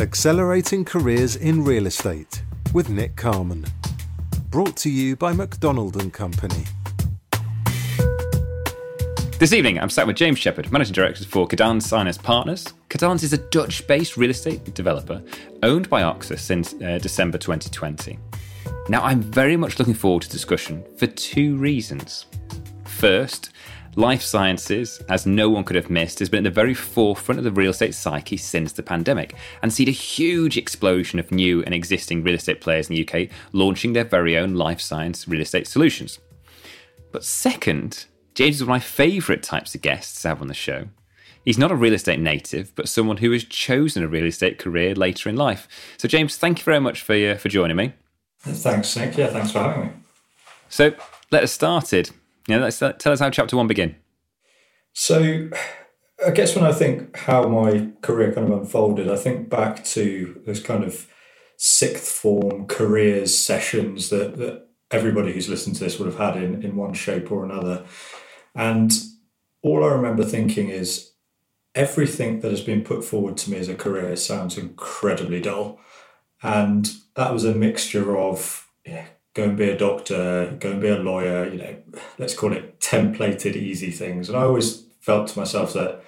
Accelerating Careers in Real Estate with Nick Carman. Brought to you by McDonald and Company. This evening, I'm sat with James Shepherd, Managing Director for Kadans Science Partners. Kadans is a Dutch based real estate developer owned by AXA since uh, December 2020. Now, I'm very much looking forward to discussion for two reasons. First, life sciences, as no one could have missed, has been at the very forefront of the real estate psyche since the pandemic and seen a huge explosion of new and existing real estate players in the UK launching their very own life science real estate solutions. But second, James is one of my favourite types of guests to have on the show. He's not a real estate native, but someone who has chosen a real estate career later in life. So, James, thank you very much for, uh, for joining me. Thanks, Nick. Yeah, thanks for having me. So, let us started. Yeah, let's tell us how chapter one began. So, I guess when I think how my career kind of unfolded, I think back to those kind of sixth form careers sessions that, that everybody who's listened to this would have had in, in one shape or another. And all I remember thinking is everything that has been put forward to me as a career sounds incredibly dull. And that was a mixture of yeah, go and be a doctor, go and be a lawyer, you know, let's call it templated easy things. And I always felt to myself that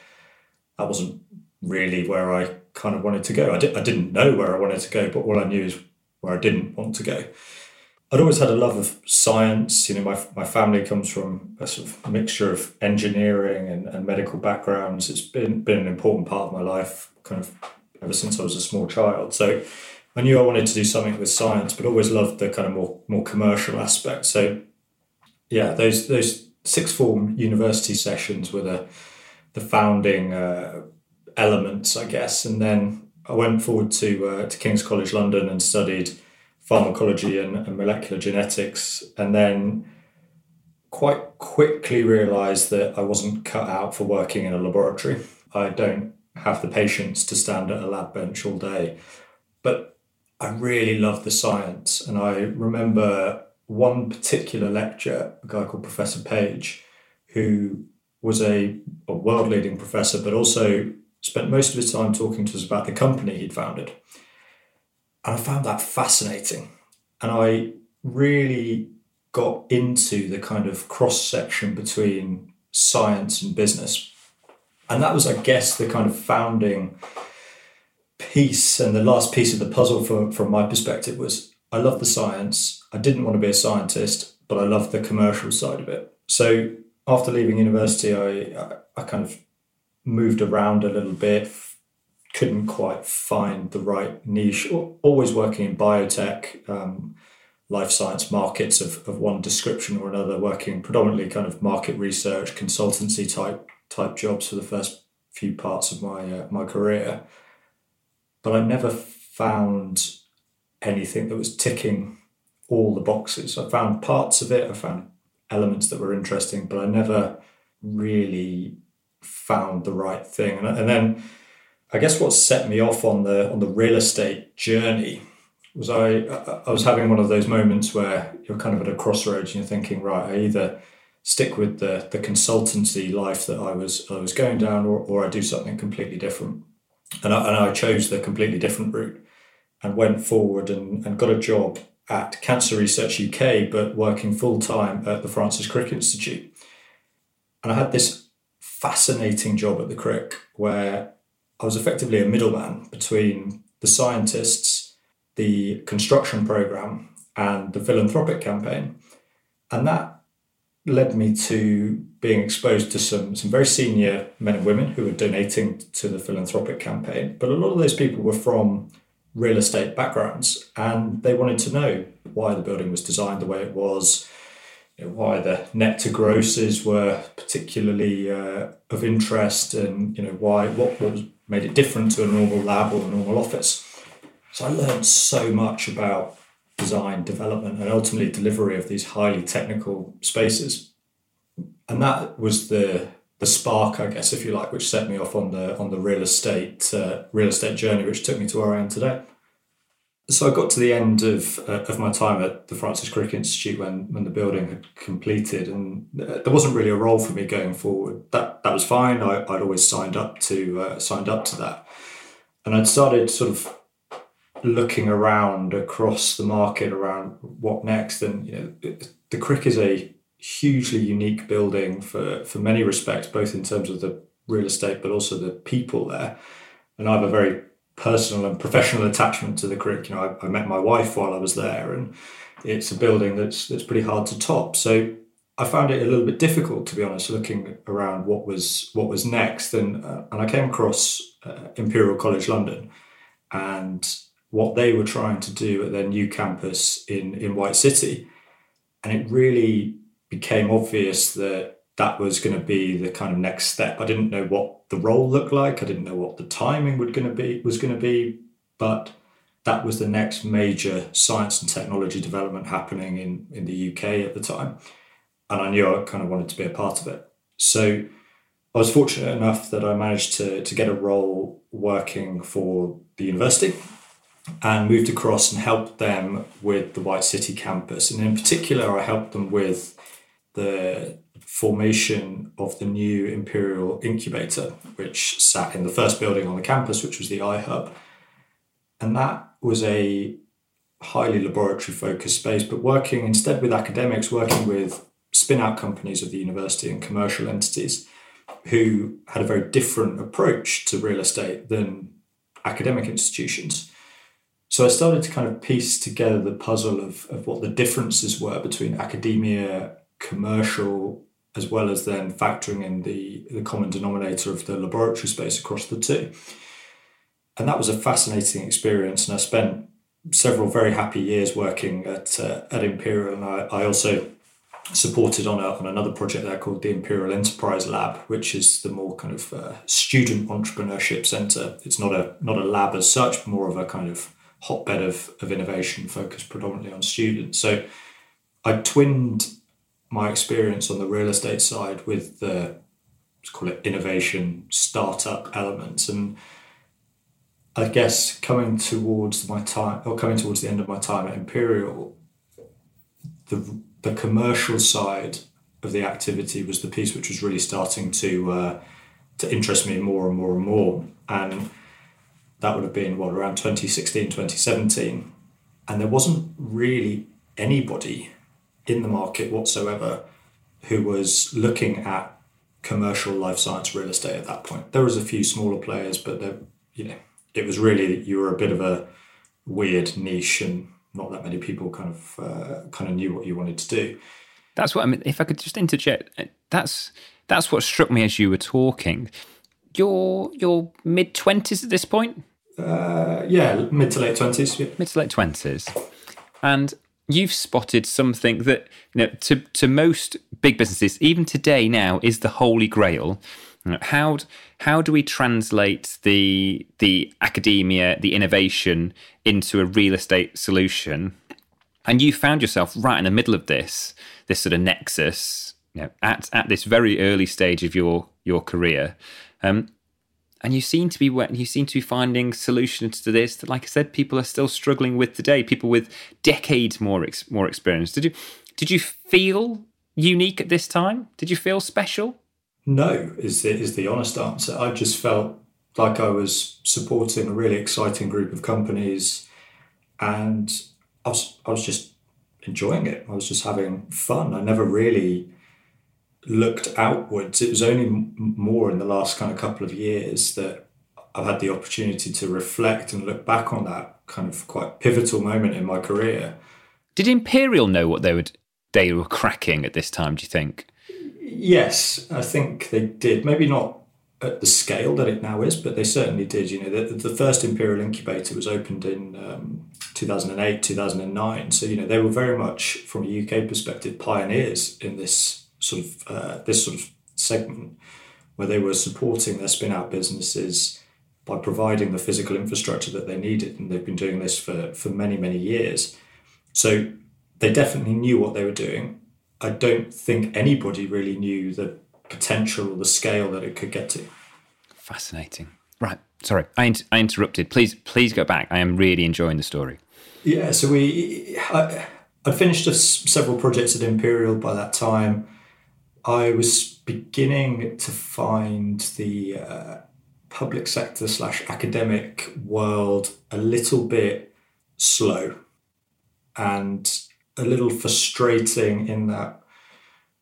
that wasn't really where I kind of wanted to go. I, di- I didn't know where I wanted to go, but all I knew is where I didn't want to go. I'd always had a love of science. You know, my, my family comes from a sort of mixture of engineering and, and medical backgrounds. It's been, been an important part of my life, kind of ever since I was a small child. So I knew I wanted to do something with science, but always loved the kind of more more commercial aspect. So yeah, those those sixth form university sessions were the the founding uh, elements, I guess. And then I went forward to uh, to King's College London and studied pharmacology and, and molecular genetics, and then quite quickly realised that I wasn't cut out for working in a laboratory. I don't have the patience to stand at a lab bench all day. But I really loved the science. And I remember one particular lecture, a guy called Professor Page, who was a, a world leading professor, but also spent most of his time talking to us about the company he'd founded. And I found that fascinating. And I really got into the kind of cross section between science and business. And that was, I guess, the kind of founding piece and the last piece of the puzzle for, from my perspective was I love the science. I didn't want to be a scientist, but I love the commercial side of it. So after leaving university, I, I, I kind of moved around a little bit, couldn't quite find the right niche, always working in biotech, um, life science markets of, of one description or another, working predominantly kind of market research, consultancy type type jobs for the first few parts of my uh, my career but I never found anything that was ticking all the boxes. I found parts of it, I found elements that were interesting, but I never really found the right thing. And, and then I guess what set me off on the on the real estate journey was I I was having one of those moments where you're kind of at a crossroads and you're thinking, right, I either stick with the the consultancy life that I was I was going down or, or I do something completely different and I, and I chose the completely different route and went forward and, and got a job at Cancer Research UK, but working full time at the Francis Crick Institute. And I had this fascinating job at the Crick where I was effectively a middleman between the scientists, the construction program, and the philanthropic campaign. And that led me to being exposed to some some very senior men and women who were donating to the philanthropic campaign. But a lot of those people were from real estate backgrounds, and they wanted to know why the building was designed the way it was, you know, why the net to grosses were particularly uh, of interest, and you know why what, what made it different to a normal lab or a normal office. So I learned so much about design, development, and ultimately delivery of these highly technical spaces and that was the the spark, I guess, if you like, which set me off on the on the real estate uh, real estate journey, which took me to where I am today. So I got to the end of uh, of my time at the Francis Crick Institute when when the building had completed, and there wasn't really a role for me going forward. That that was fine. I, would always signed up to uh, signed up to that, and I'd started sort of looking around across the market around what next, and you know, the Crick is a hugely unique building for for many respects, both in terms of the real estate, but also the people there. And I have a very personal and professional attachment to the Crick. You know, I, I met my wife while I was there, and it's a building that's that's pretty hard to top. So I found it a little bit difficult, to be honest, looking around what was what was next, and uh, and I came across uh, Imperial College London, and what they were trying to do at their new campus in in White City, and it really became obvious that that was going to be the kind of next step. I didn't know what the role looked like. I didn't know what the timing would going to be was going to be, but that was the next major science and technology development happening in in the UK at the time, and I knew I kind of wanted to be a part of it. So I was fortunate enough that I managed to to get a role working for the university and moved across and helped them with the White City campus. And in particular, I helped them with the formation of the new Imperial Incubator, which sat in the first building on the campus, which was the iHub. And that was a highly laboratory focused space, but working instead with academics, working with spin out companies of the university and commercial entities who had a very different approach to real estate than academic institutions. So I started to kind of piece together the puzzle of, of what the differences were between academia commercial as well as then factoring in the, the common denominator of the laboratory space across the two. And that was a fascinating experience. And I spent several very happy years working at, uh, at Imperial. And I, I also supported on, a, on another project there called the Imperial Enterprise Lab, which is the more kind of uh, student entrepreneurship center. It's not a, not a lab as such, but more of a kind of hotbed of, of innovation focused predominantly on students. So I twinned my experience on the real estate side with the let's call it innovation startup elements. And I guess coming towards my time or coming towards the end of my time at Imperial the the commercial side of the activity was the piece which was really starting to uh, to interest me more and more and more. And that would have been what around 2016 2017 and there wasn't really anybody in the market whatsoever who was looking at commercial life science real estate at that point. There was a few smaller players, but there, you know, it was really you were a bit of a weird niche, and not that many people kind of uh, kind of knew what you wanted to do. That's what I mean. If I could just interject, uh, that's that's what struck me as you were talking. You're you're mid twenties at this point. Uh, yeah, mid to late twenties. Yeah. Mid to late twenties, and you've spotted something that you know to to most big businesses even today now is the holy grail. How how do we translate the the academia the innovation into a real estate solution? And you found yourself right in the middle of this this sort of nexus you know, at at this very early stage of your your career. Um, and you seem to be you seem to be finding solutions to this. That like i said people are still struggling with today people with decades more ex- more experience. Did you did you feel unique at this time? Did you feel special? No is the, is the honest answer. I just felt like i was supporting a really exciting group of companies and i was i was just enjoying it. I was just having fun. I never really looked outwards. It was only more in the last kind of couple of years that I've had the opportunity to reflect and look back on that kind of quite pivotal moment in my career. Did Imperial know what they would they were cracking at this time? Do you think? Yes, I think they did. Maybe not at the scale that it now is, but they certainly did. You know, the, the first Imperial incubator was opened in um, 2008, 2009. So, you know, they were very much, from a UK perspective, pioneers in this sort of uh, this sort of segment where they were supporting their spin out businesses by providing the physical infrastructure that they needed, and they've been doing this for for many many years. So they definitely knew what they were doing. I don't think anybody really knew the potential or the scale that it could get to. Fascinating. Right. Sorry, I, I interrupted. Please, please go back. I am really enjoying the story. Yeah. So we, I, I finished several projects at Imperial by that time. I was beginning to find the uh, public sector slash academic world a little bit slow and a little frustrating in that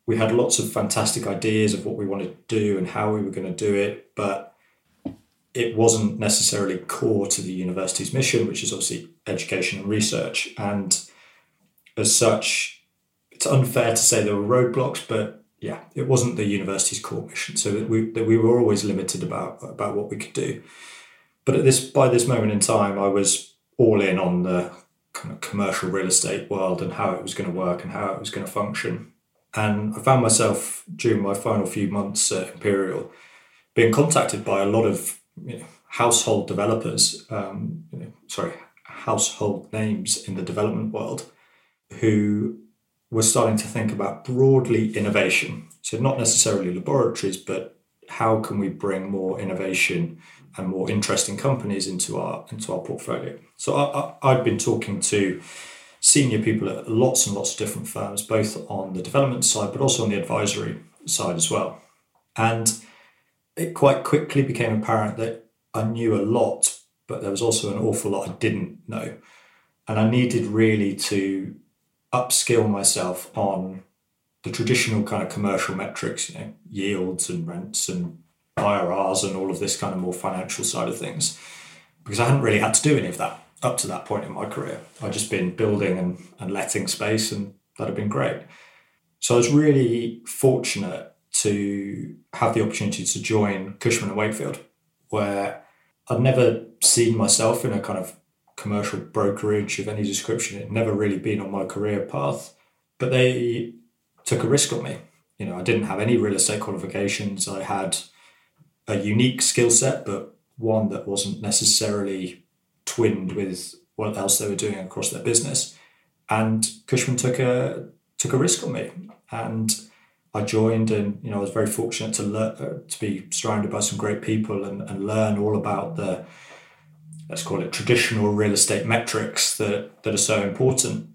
we had lots of fantastic ideas of what we wanted to do and how we were going to do it, but it wasn't necessarily core to the university's mission, which is obviously education and research. And as such, it's unfair to say there were roadblocks, but yeah, it wasn't the university's core mission. So that we that we were always limited about about what we could do. But at this by this moment in time, I was all in on the kind of commercial real estate world and how it was going to work and how it was going to function. And I found myself during my final few months at Imperial being contacted by a lot of you know, household developers, um, you know, sorry, household names in the development world who were starting to think about broadly innovation. So, not necessarily laboratories, but how can we bring more innovation and more interesting companies into our into our portfolio? So, I, I, I'd been talking to senior people at lots and lots of different firms, both on the development side, but also on the advisory side as well. And it quite quickly became apparent that I knew a lot, but there was also an awful lot I didn't know. And I needed really to upskill myself on the traditional kind of commercial metrics, you know, yields and rents and IRRs and all of this kind of more financial side of things, because I hadn't really had to do any of that up to that point in my career. I'd just been building and, and letting space, and that had been great. So I was really fortunate to have the opportunity to join Cushman and Wakefield, where I'd never seen myself in a kind of commercial brokerage of any description. It never really been on my career path, but they took a risk on me. You know, I didn't have any real estate qualifications. I had a unique skill set, but one that wasn't necessarily twinned with what else they were doing across their business. And Cushman took a took a risk on me, and I joined, and you know I was very fortunate to learn to be surrounded by some great people and, and learn all about the let's call it traditional real estate metrics that that are so important.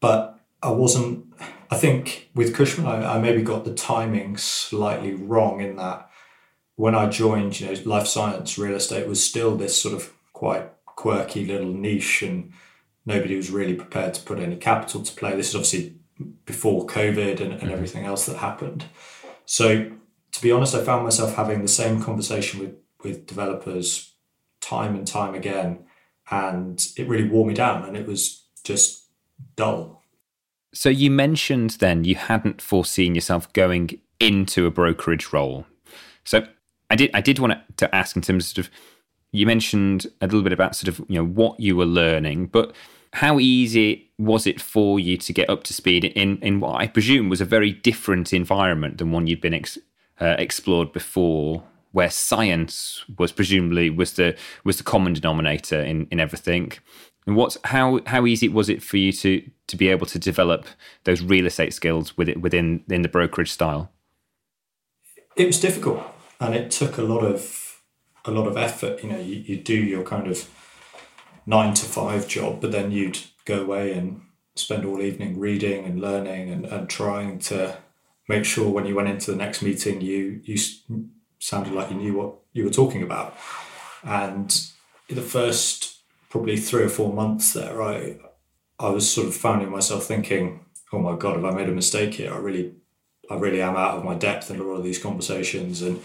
But I wasn't. I think with Cushman, I, I maybe got the timing slightly wrong in that when I joined, you know, life science real estate was still this sort of quite quirky little niche, and nobody was really prepared to put any capital to play. This is obviously before COVID and, and mm-hmm. everything else that happened. So, to be honest, I found myself having the same conversation with with developers time and time again, and it really wore me down, and it was just dull. So you mentioned then you hadn't foreseen yourself going into a brokerage role. So I did I did want to ask in terms of, sort of you mentioned a little bit about sort of you know what you were learning, but how easy was it for you to get up to speed in in what I presume was a very different environment than one you'd been ex, uh, explored before, where science was presumably was the was the common denominator in in everything. And what how how easy was it for you to to be able to develop those real estate skills within within in the brokerage style? It was difficult, and it took a lot of a lot of effort. You know, you, you do your kind of nine to five job, but then you'd go away and spend all evening reading and learning and, and trying to make sure when you went into the next meeting you you sounded like you knew what you were talking about. And the first probably three or four months there, I I was sort of finding myself thinking, "Oh my god, have I made a mistake here? I really, I really am out of my depth in a lot of these conversations." And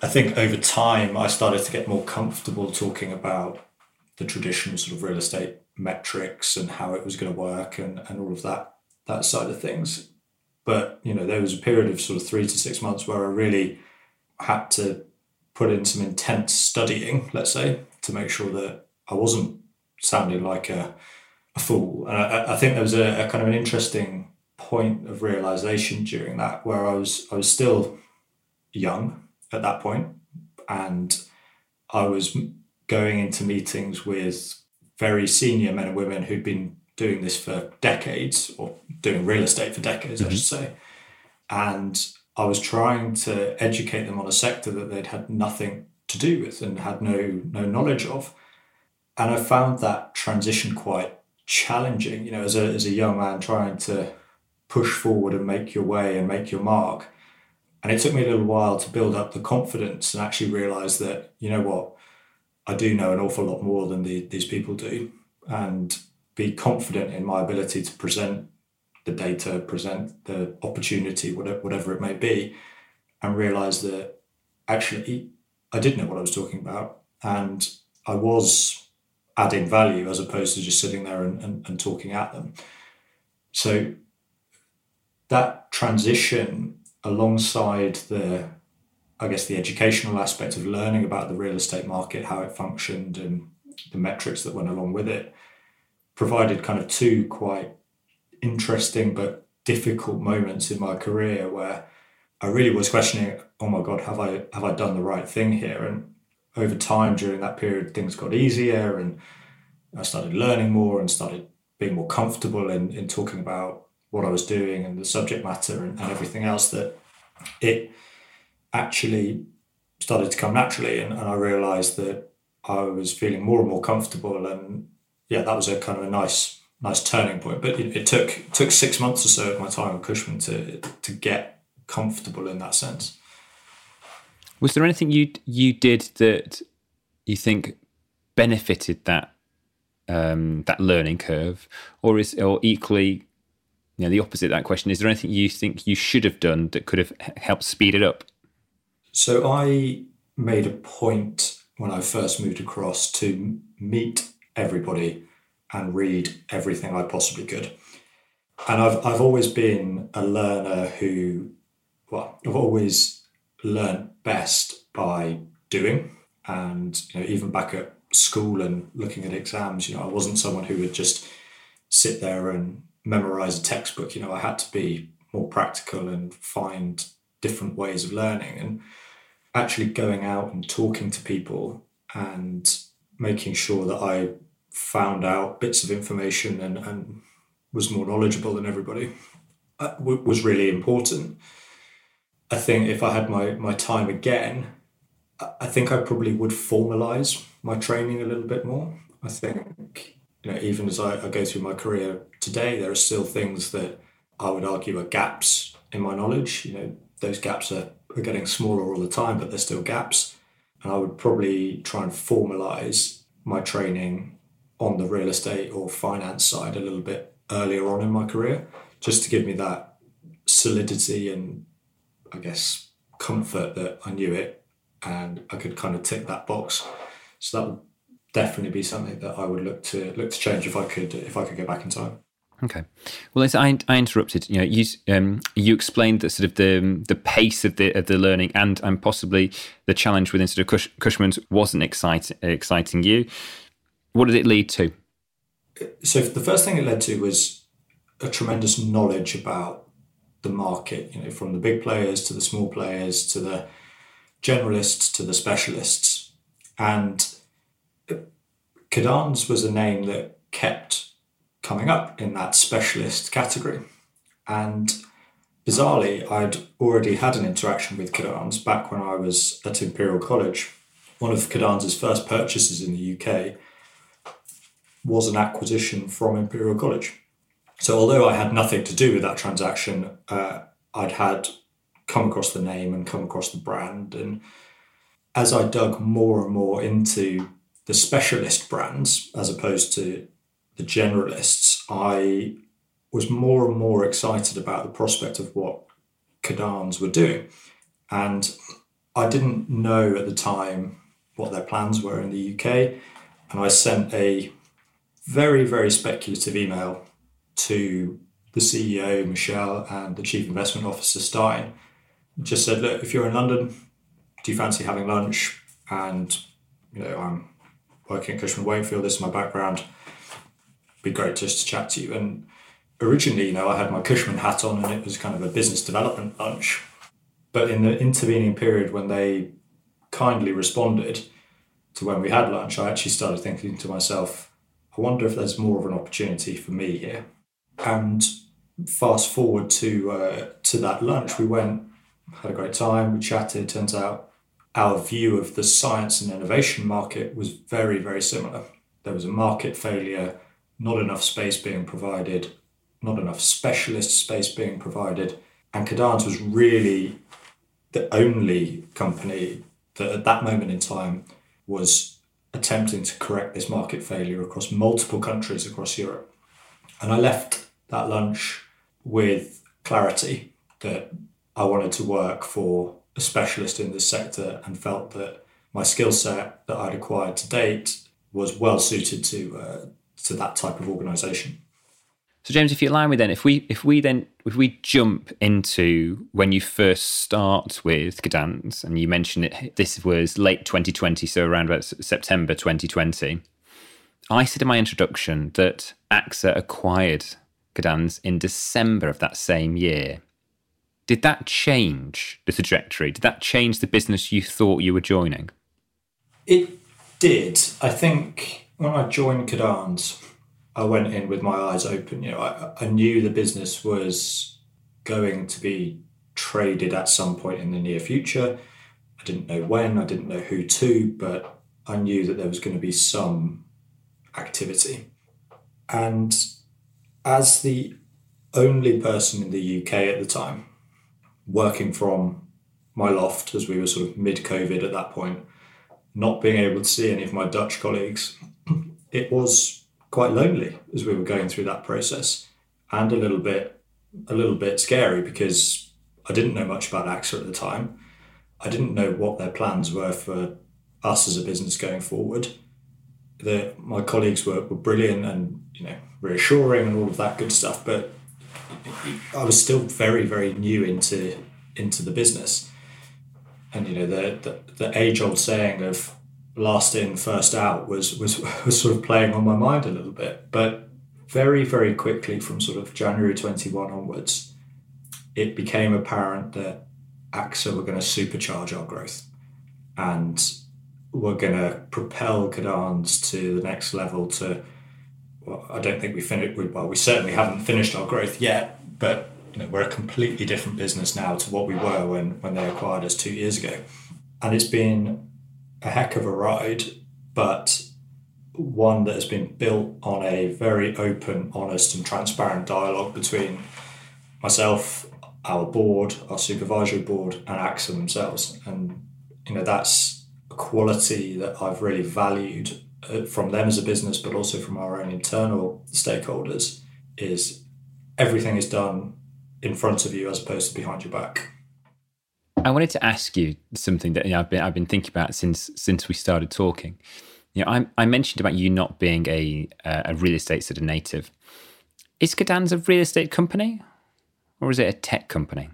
I think over time, I started to get more comfortable talking about the traditional sort of real estate metrics and how it was going to work and, and all of that that side of things. But you know, there was a period of sort of three to six months where I really had to put in some intense studying, let's say, to make sure that I wasn't sounding like a, a fool. And I, I think there was a, a kind of an interesting point of realization during that where I was I was still young at that point and I was going into meetings with very senior men and women who'd been doing this for decades or doing real estate for decades, mm-hmm. I should say. And I was trying to educate them on a sector that they'd had nothing to do with and had no no knowledge of. And I found that transition quite challenging, you know, as a as a young man trying to push forward and make your way and make your mark. And it took me a little while to build up the confidence and actually realize that, you know what, I do know an awful lot more than the, these people do. and be confident in my ability to present the data, present the opportunity, whatever, whatever it may be, and realize that actually I did know what I was talking about and I was adding value as opposed to just sitting there and, and, and talking at them. So that transition alongside the I guess the educational aspect of learning about the real estate market, how it functioned, and the metrics that went along with it, provided kind of two quite interesting but difficult moments in my career where I really was questioning, oh my God, have I have I done the right thing here? And over time during that period things got easier and I started learning more and started being more comfortable in, in talking about what I was doing and the subject matter and, and everything else that it actually started to come naturally and, and I realized that I was feeling more and more comfortable and yeah that was a kind of a nice nice turning point but it, it took took six months or so of my time at Cushman to to get comfortable in that sense. Was there anything you you did that you think benefited that um, that learning curve? Or is or equally you know the opposite of that question is there anything you think you should have done that could have helped speed it up? So I made a point when I first moved across to meet everybody and read everything I possibly could. And I've, I've always been a learner who, well, I've always learned best by doing. And, you know, even back at school and looking at exams, you know, I wasn't someone who would just sit there and memorize a textbook. You know, I had to be more practical and find different ways of learning. And actually going out and talking to people and making sure that I found out bits of information and, and was more knowledgeable than everybody uh, was really important. I think if I had my, my time again, I think I probably would formalize my training a little bit more. I think, you know, even as I, I go through my career today, there are still things that I would argue are gaps in my knowledge. You know, those gaps are are getting smaller all the time, but there's still gaps. And I would probably try and formalize my training on the real estate or finance side a little bit earlier on in my career, just to give me that solidity and I guess comfort that I knew it and I could kind of tick that box. So that would definitely be something that I would look to look to change if I could if I could go back in time. Okay. Well, I, I interrupted. You know, you um, you explained the sort of the the pace of the of the learning and and possibly the challenge within sort of Cush, Cushman's wasn't exciting exciting you. What did it lead to? So the first thing it led to was a tremendous knowledge about the market. You know, from the big players to the small players to the generalists to the specialists, and Kadans was a name that kept coming up in that specialist category. And bizarrely, I'd already had an interaction with Kadans back when I was at Imperial College. One of Kadans' first purchases in the UK was an acquisition from Imperial College. So, although I had nothing to do with that transaction, uh, I'd had come across the name and come across the brand. And as I dug more and more into the specialist brands, as opposed to the generalists, I was more and more excited about the prospect of what Kadans were doing. And I didn't know at the time what their plans were in the UK. And I sent a very, very speculative email to the CEO, Michelle, and the Chief Investment Officer, Stein. Just said, look, if you're in London, do you fancy having lunch? And, you know, I'm working at Cushman Wakefield, this is my background be great just to chat to you. And originally, you know, I had my Cushman hat on and it was kind of a business development lunch. But in the intervening period when they kindly responded to when we had lunch, I actually started thinking to myself, I wonder if there's more of an opportunity for me here. And fast forward to uh, to that lunch, we went, had a great time, we chatted. Turns out our view of the science and innovation market was very, very similar. There was a market failure not enough space being provided, not enough specialist space being provided. And Kadans was really the only company that at that moment in time was attempting to correct this market failure across multiple countries across Europe. And I left that lunch with clarity that I wanted to work for a specialist in this sector and felt that my skill set that I'd acquired to date was well suited to uh, to that type of organisation. So, James, if you allow me, then if we if we then if we jump into when you first start with Kadans, and you mentioned it, this was late 2020, so around about September 2020. I said in my introduction that AXA acquired Kadans in December of that same year. Did that change the trajectory? Did that change the business you thought you were joining? It did. I think when I joined Kadans, I went in with my eyes open. You know, I, I knew the business was going to be traded at some point in the near future. I didn't know when, I didn't know who to, but I knew that there was going to be some activity. And as the only person in the UK at the time working from my loft, as we were sort of mid COVID at that point, not being able to see any of my Dutch colleagues, it was quite lonely as we were going through that process and a little bit a little bit scary because I didn't know much about AXA at the time. I didn't know what their plans were for us as a business going forward. The, my colleagues were, were brilliant and you know reassuring and all of that good stuff, but I was still very very new into into the business. And you know the the, the age old saying of last in, first out was, was, was sort of playing on my mind a little bit. But very, very quickly from sort of January 21 onwards, it became apparent that AXA were going to supercharge our growth and we're going to propel Kadans to the next level to, well, I don't think we finished, well, we certainly haven't finished our growth yet, but you know, we're a completely different business now to what we were when, when they acquired us two years ago. And it's been a heck of a ride, but one that has been built on a very open, honest, and transparent dialogue between myself, our board, our supervisory board, and AXA themselves. And you know that's a quality that I've really valued uh, from them as a business, but also from our own internal stakeholders. Is everything is done in front of you as opposed to behind your back. I wanted to ask you something that you know, I've been I've been thinking about since since we started talking. You know, I, I mentioned about you not being a a real estate sort of native. Is Kadans a real estate company, or is it a tech company?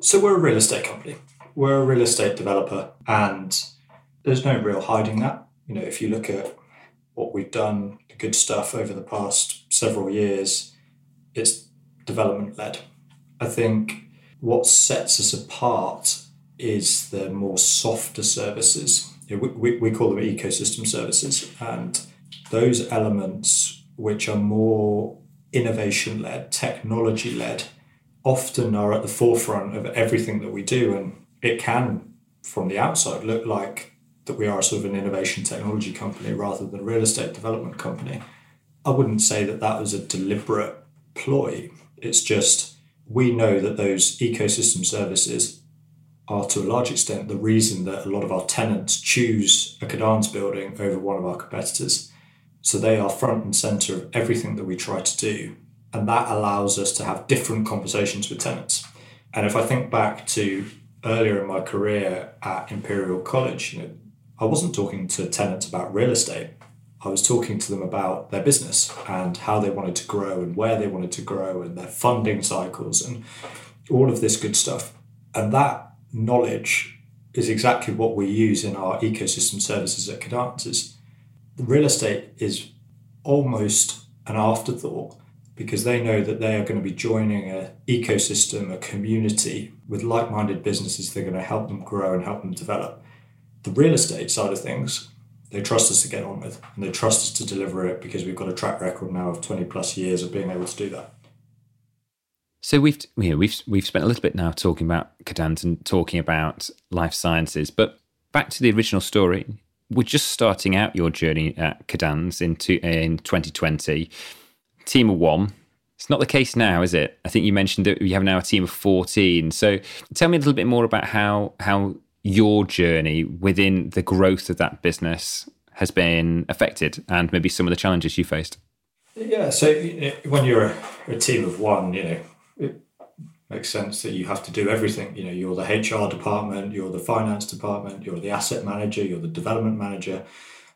So we're a real estate company. We're a real estate developer, and there's no real hiding that. You know, if you look at what we've done, the good stuff over the past several years, it's development led. I think what sets us apart is the more softer services. We, we, we call them ecosystem services. And those elements, which are more innovation led, technology led, often are at the forefront of everything that we do. And it can, from the outside, look like that we are sort of an innovation technology company rather than a real estate development company. I wouldn't say that that was a deliberate ploy. It's just we know that those ecosystem services are to a large extent the reason that a lot of our tenants choose a Kadans building over one of our competitors. So they are front and center of everything that we try to do. And that allows us to have different conversations with tenants. And if I think back to earlier in my career at Imperial College, you know, I wasn't talking to tenants about real estate. I was talking to them about their business and how they wanted to grow and where they wanted to grow and their funding cycles and all of this good stuff. And that knowledge is exactly what we use in our ecosystem services at Kadans. Real estate is almost an afterthought because they know that they are going to be joining an ecosystem, a community with like-minded businesses that are going to help them grow and help them develop. The real estate side of things they trust us to get on with and they trust us to deliver it because we've got a track record now of 20 plus years of being able to do that. So we've you know, we've we've spent a little bit now talking about Kadans and talking about life sciences, but back to the original story. We're just starting out your journey at Kadans in two, in 2020. Team of one. It's not the case now, is it? I think you mentioned that you have now a team of 14. So tell me a little bit more about how how your journey within the growth of that business has been affected and maybe some of the challenges you faced. Yeah, so when you're a, a team of one, you know, it makes sense that you have to do everything. You know, you're the HR department, you're the finance department, you're the asset manager, you're the development manager.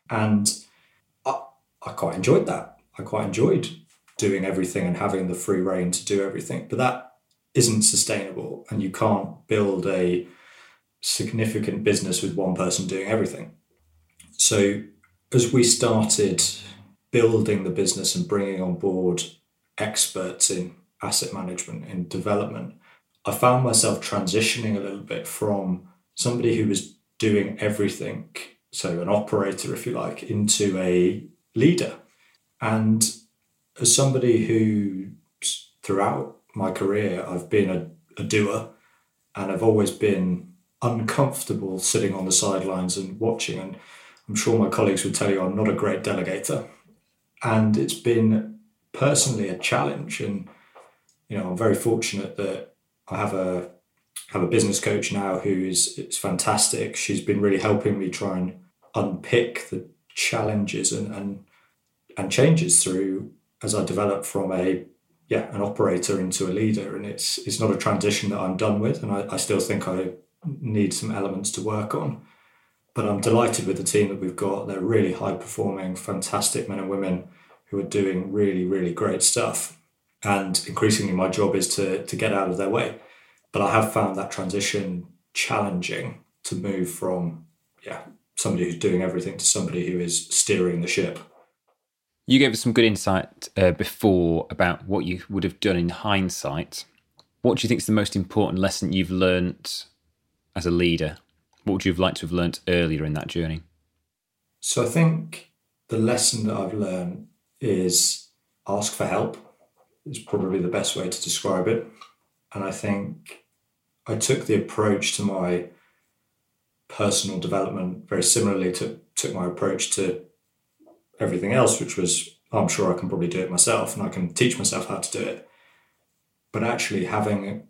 And I, I quite enjoyed that. I quite enjoyed doing everything and having the free reign to do everything. But that isn't sustainable and you can't build a significant business with one person doing everything. So as we started building the business and bringing on board experts in asset management and development, I found myself transitioning a little bit from somebody who was doing everything, so an operator, if you like, into a leader. And as somebody who, throughout my career, I've been a, a doer and I've always been uncomfortable sitting on the sidelines and watching. And I'm sure my colleagues would tell you I'm not a great delegator. And it's been personally a challenge. And, you know, I'm very fortunate that I have a have a business coach now who is it's fantastic. She's been really helping me try and unpick the challenges and, and and changes through as I develop from a yeah an operator into a leader and it's it's not a transition that I'm done with and I, I still think I need some elements to work on. But I'm delighted with the team that we've got. They're really high performing fantastic men and women who are doing really really great stuff. And increasingly my job is to to get out of their way. But I have found that transition challenging to move from yeah somebody who's doing everything to somebody who is steering the ship. You gave us some good insight uh, before about what you would have done in hindsight. What do you think is the most important lesson you've learnt as a leader? What would you have liked to have learnt earlier in that journey? So I think the lesson that I've learned is ask for help is probably the best way to describe it. And I think I took the approach to my personal development very similarly to took my approach to everything else, which was I'm sure I can probably do it myself and I can teach myself how to do it. But actually having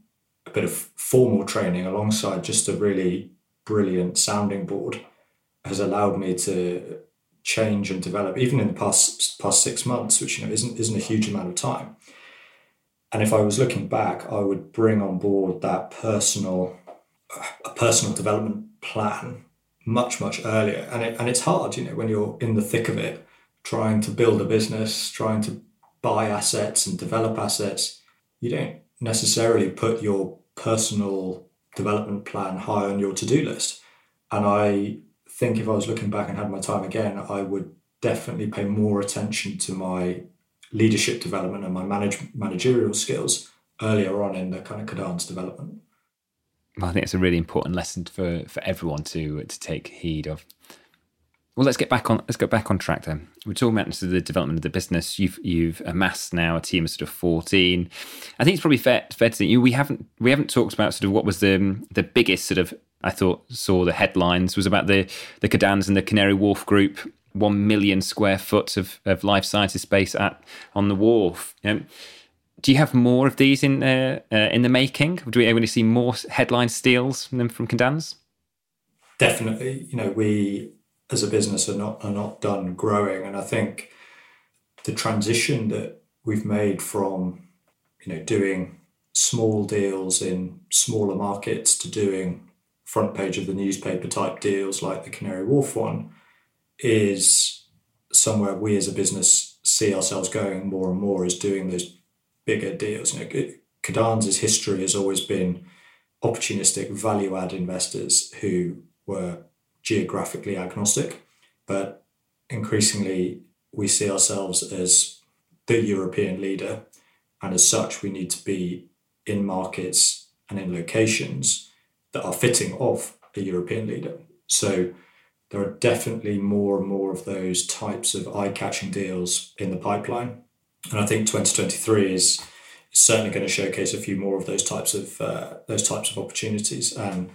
bit of formal training alongside just a really brilliant sounding board has allowed me to change and develop even in the past past six months, which you know isn't isn't a huge amount of time. And if I was looking back, I would bring on board that personal a personal development plan much much earlier. And it, and it's hard, you know, when you're in the thick of it trying to build a business, trying to buy assets and develop assets, you don't necessarily put your personal development plan high on your to do list. And I think if I was looking back and had my time again, I would definitely pay more attention to my leadership development and my manage, managerial skills earlier on in the kind of Kadans development. I think it's a really important lesson for, for everyone to to take heed of. Well, let's get back on. Let's go back on track then. We're talking about the development of the business. You've you've amassed now a team of sort of fourteen. I think it's probably fair, fair to say you we haven't we haven't talked about sort of what was the the biggest sort of I thought saw the headlines was about the the Kadans and the Canary Wharf Group one million square foot of, of life sciences space at on the wharf. Do you have more of these in uh, uh, in the making? Do we to see more headline steals from them from Kadans? Definitely. You know, we as a business are not are not done growing. And I think the transition that we've made from you know doing small deals in smaller markets to doing front page of the newspaper type deals like the Canary Wharf one is somewhere we as a business see ourselves going more and more is doing those bigger deals. You know, history has always been opportunistic value add investors who were geographically agnostic, but increasingly we see ourselves as the European leader, and as such, we need to be in markets and in locations that are fitting of a European leader. So there are definitely more and more of those types of eye-catching deals in the pipeline, and I think 2023 is certainly going to showcase a few more of those types of uh, those types of opportunities and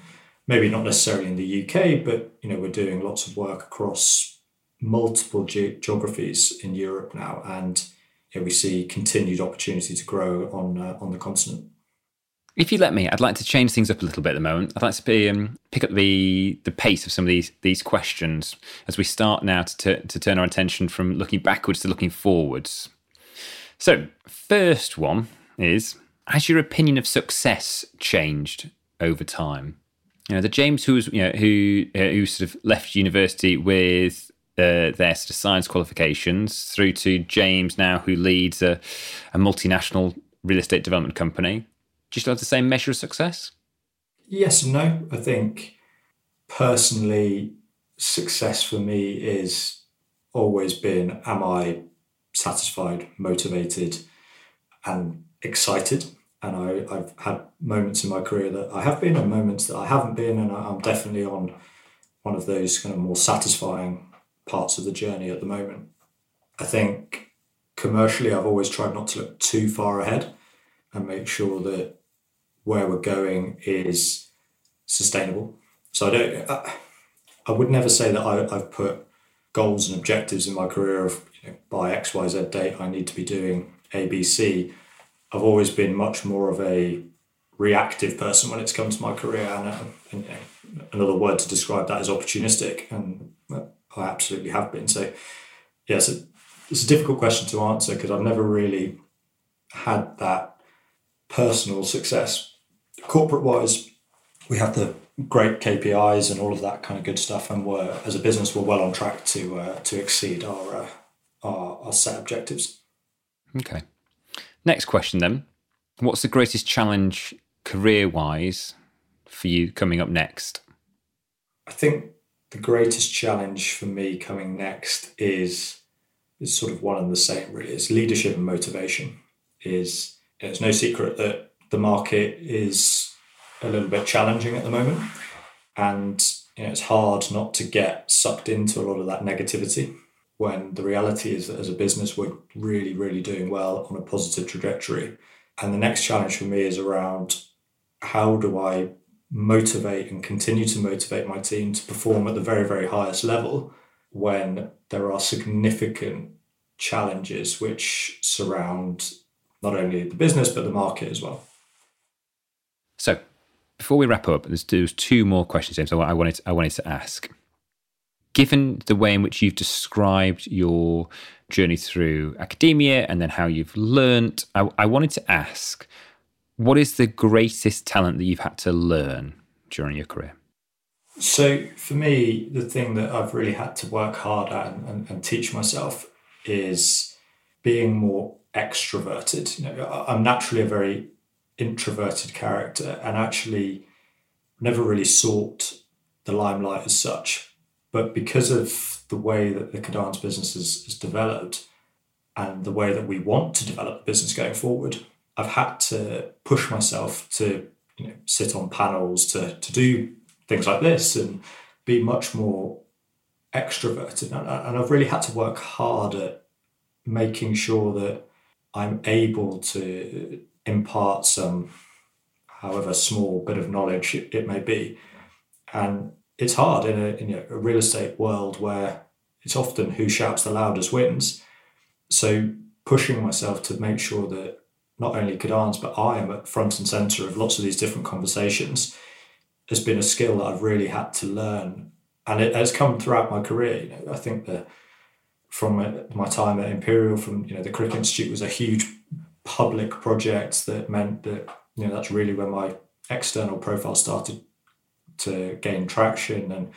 maybe not necessarily in the UK, but you know we're doing lots of work across multiple ge- geographies in Europe now, and you know, we see continued opportunity to grow on uh, on the continent. If you let me, I'd like to change things up a little bit at the moment. I'd like to be, um, pick up the the pace of some of these these questions as we start now to, t- to turn our attention from looking backwards to looking forwards. So, first one is: Has your opinion of success changed over time? You know, the James who was you know who uh, who sort of left university with uh, their sort of science qualifications through to James now who leads a, a multinational real estate development company do you still have the same measure of success? Yes and no. I think personally, success for me is always been am I satisfied, motivated, and excited? And I, have had moments in my career that I have been, and moments that I haven't been, and I'm definitely on one of those kind of more satisfying parts of the journey at the moment. I think commercially, I've always tried not to look too far ahead and make sure that where we're going is sustainable. So I don't. I, would never say that I, have put goals and objectives in my career of you know, by X Y Z date I need to be doing A B C. I've always been much more of a reactive person when it's come to my career, and, uh, and you another word to describe that is opportunistic, and I absolutely have been. So yes, yeah, it's a difficult question to answer because I've never really had that personal success corporate wise, we have the great KPIs and all of that kind of good stuff, and we're as a business we're well on track to uh, to exceed our, uh, our our set objectives. Okay. Next question then: What's the greatest challenge career wise for you coming up next? I think the greatest challenge for me coming next is is sort of one and the same. Really, it's leadership and motivation. Is it's no secret that the market is a little bit challenging at the moment, and you know, it's hard not to get sucked into a lot of that negativity. When the reality is that as a business, we're really, really doing well on a positive trajectory. And the next challenge for me is around how do I motivate and continue to motivate my team to perform at the very, very highest level when there are significant challenges which surround not only the business but the market as well. So, before we wrap up, there's, there's two more questions, James. I wanted I wanted to ask. Given the way in which you've described your journey through academia and then how you've learnt, I, I wanted to ask, what is the greatest talent that you've had to learn during your career? So, for me, the thing that I've really had to work hard at and, and, and teach myself is being more extroverted. You know, I'm naturally a very introverted character and actually never really sought the limelight as such. But because of the way that the Kadans business has, has developed and the way that we want to develop the business going forward, I've had to push myself to you know sit on panels to to do things like this and be much more extroverted and, and I've really had to work hard at making sure that I'm able to impart some, however small bit of knowledge it, it may be. And it's hard in a, in a real estate world where it's often who shouts the loudest wins. So pushing myself to make sure that not only Kadans, but I am at front and center of lots of these different conversations has been a skill that I've really had to learn. And it has come throughout my career. You know, I think that from my time at Imperial, from you know the Crick Institute was a huge public project that meant that you know that's really where my external profile started to gain traction and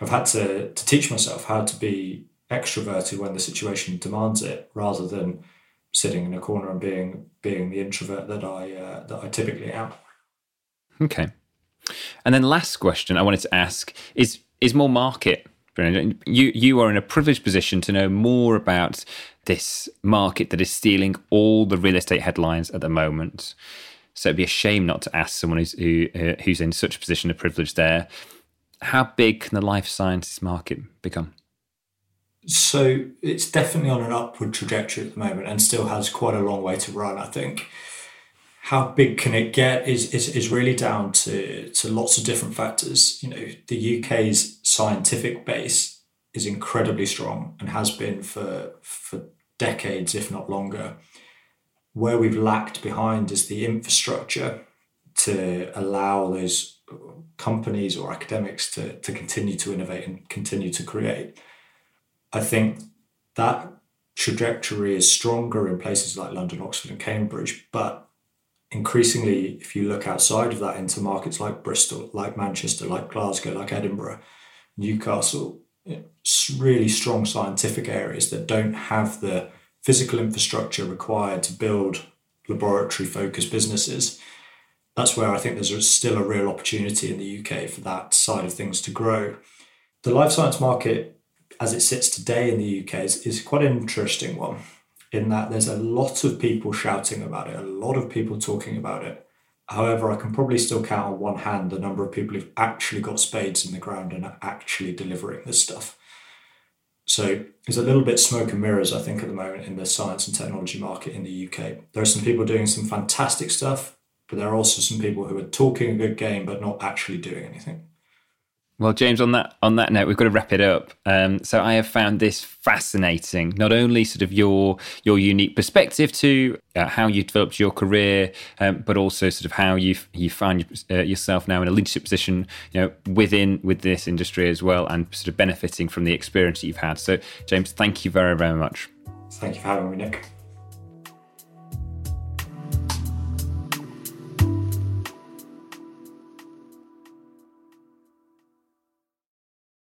I've had to to teach myself how to be extroverted when the situation demands it rather than sitting in a corner and being being the introvert that I uh, that I typically am. Okay. And then last question I wanted to ask is is more market you you are in a privileged position to know more about this market that is stealing all the real estate headlines at the moment. So it'd be a shame not to ask someone who's who, uh, who's in such a position of privilege there. How big can the life sciences market become? So it's definitely on an upward trajectory at the moment, and still has quite a long way to run. I think how big can it get is, is, is really down to, to lots of different factors. You know, the UK's scientific base is incredibly strong and has been for, for decades, if not longer. Where we've lacked behind is the infrastructure to allow those companies or academics to, to continue to innovate and continue to create. I think that trajectory is stronger in places like London, Oxford, and Cambridge, but increasingly, if you look outside of that into markets like Bristol, like Manchester, like Glasgow, like Edinburgh, Newcastle, really strong scientific areas that don't have the physical infrastructure required to build laboratory focused businesses. That's where I think there's still a real opportunity in the UK for that side of things to grow. The life science market, as it sits today in the UK, is, is quite an interesting one in that there's a lot of people shouting about it, a lot of people talking about it. However, I can probably still count on one hand the number of people who've actually got spades in the ground and are actually delivering this stuff. So there's a little bit smoke and mirrors, I think, at the moment in the science and technology market in the UK. There are some people doing some fantastic stuff, but there are also some people who are talking a good game but not actually doing anything. Well, James, on that on that note, we've got to wrap it up. Um, so I have found this fascinating. Not only sort of your your unique perspective to uh, how you developed your career, um, but also sort of how you you find uh, yourself now in a leadership position, you know, within with this industry as well, and sort of benefiting from the experience that you've had. So, James, thank you very very much. Thank you for having me, Nick.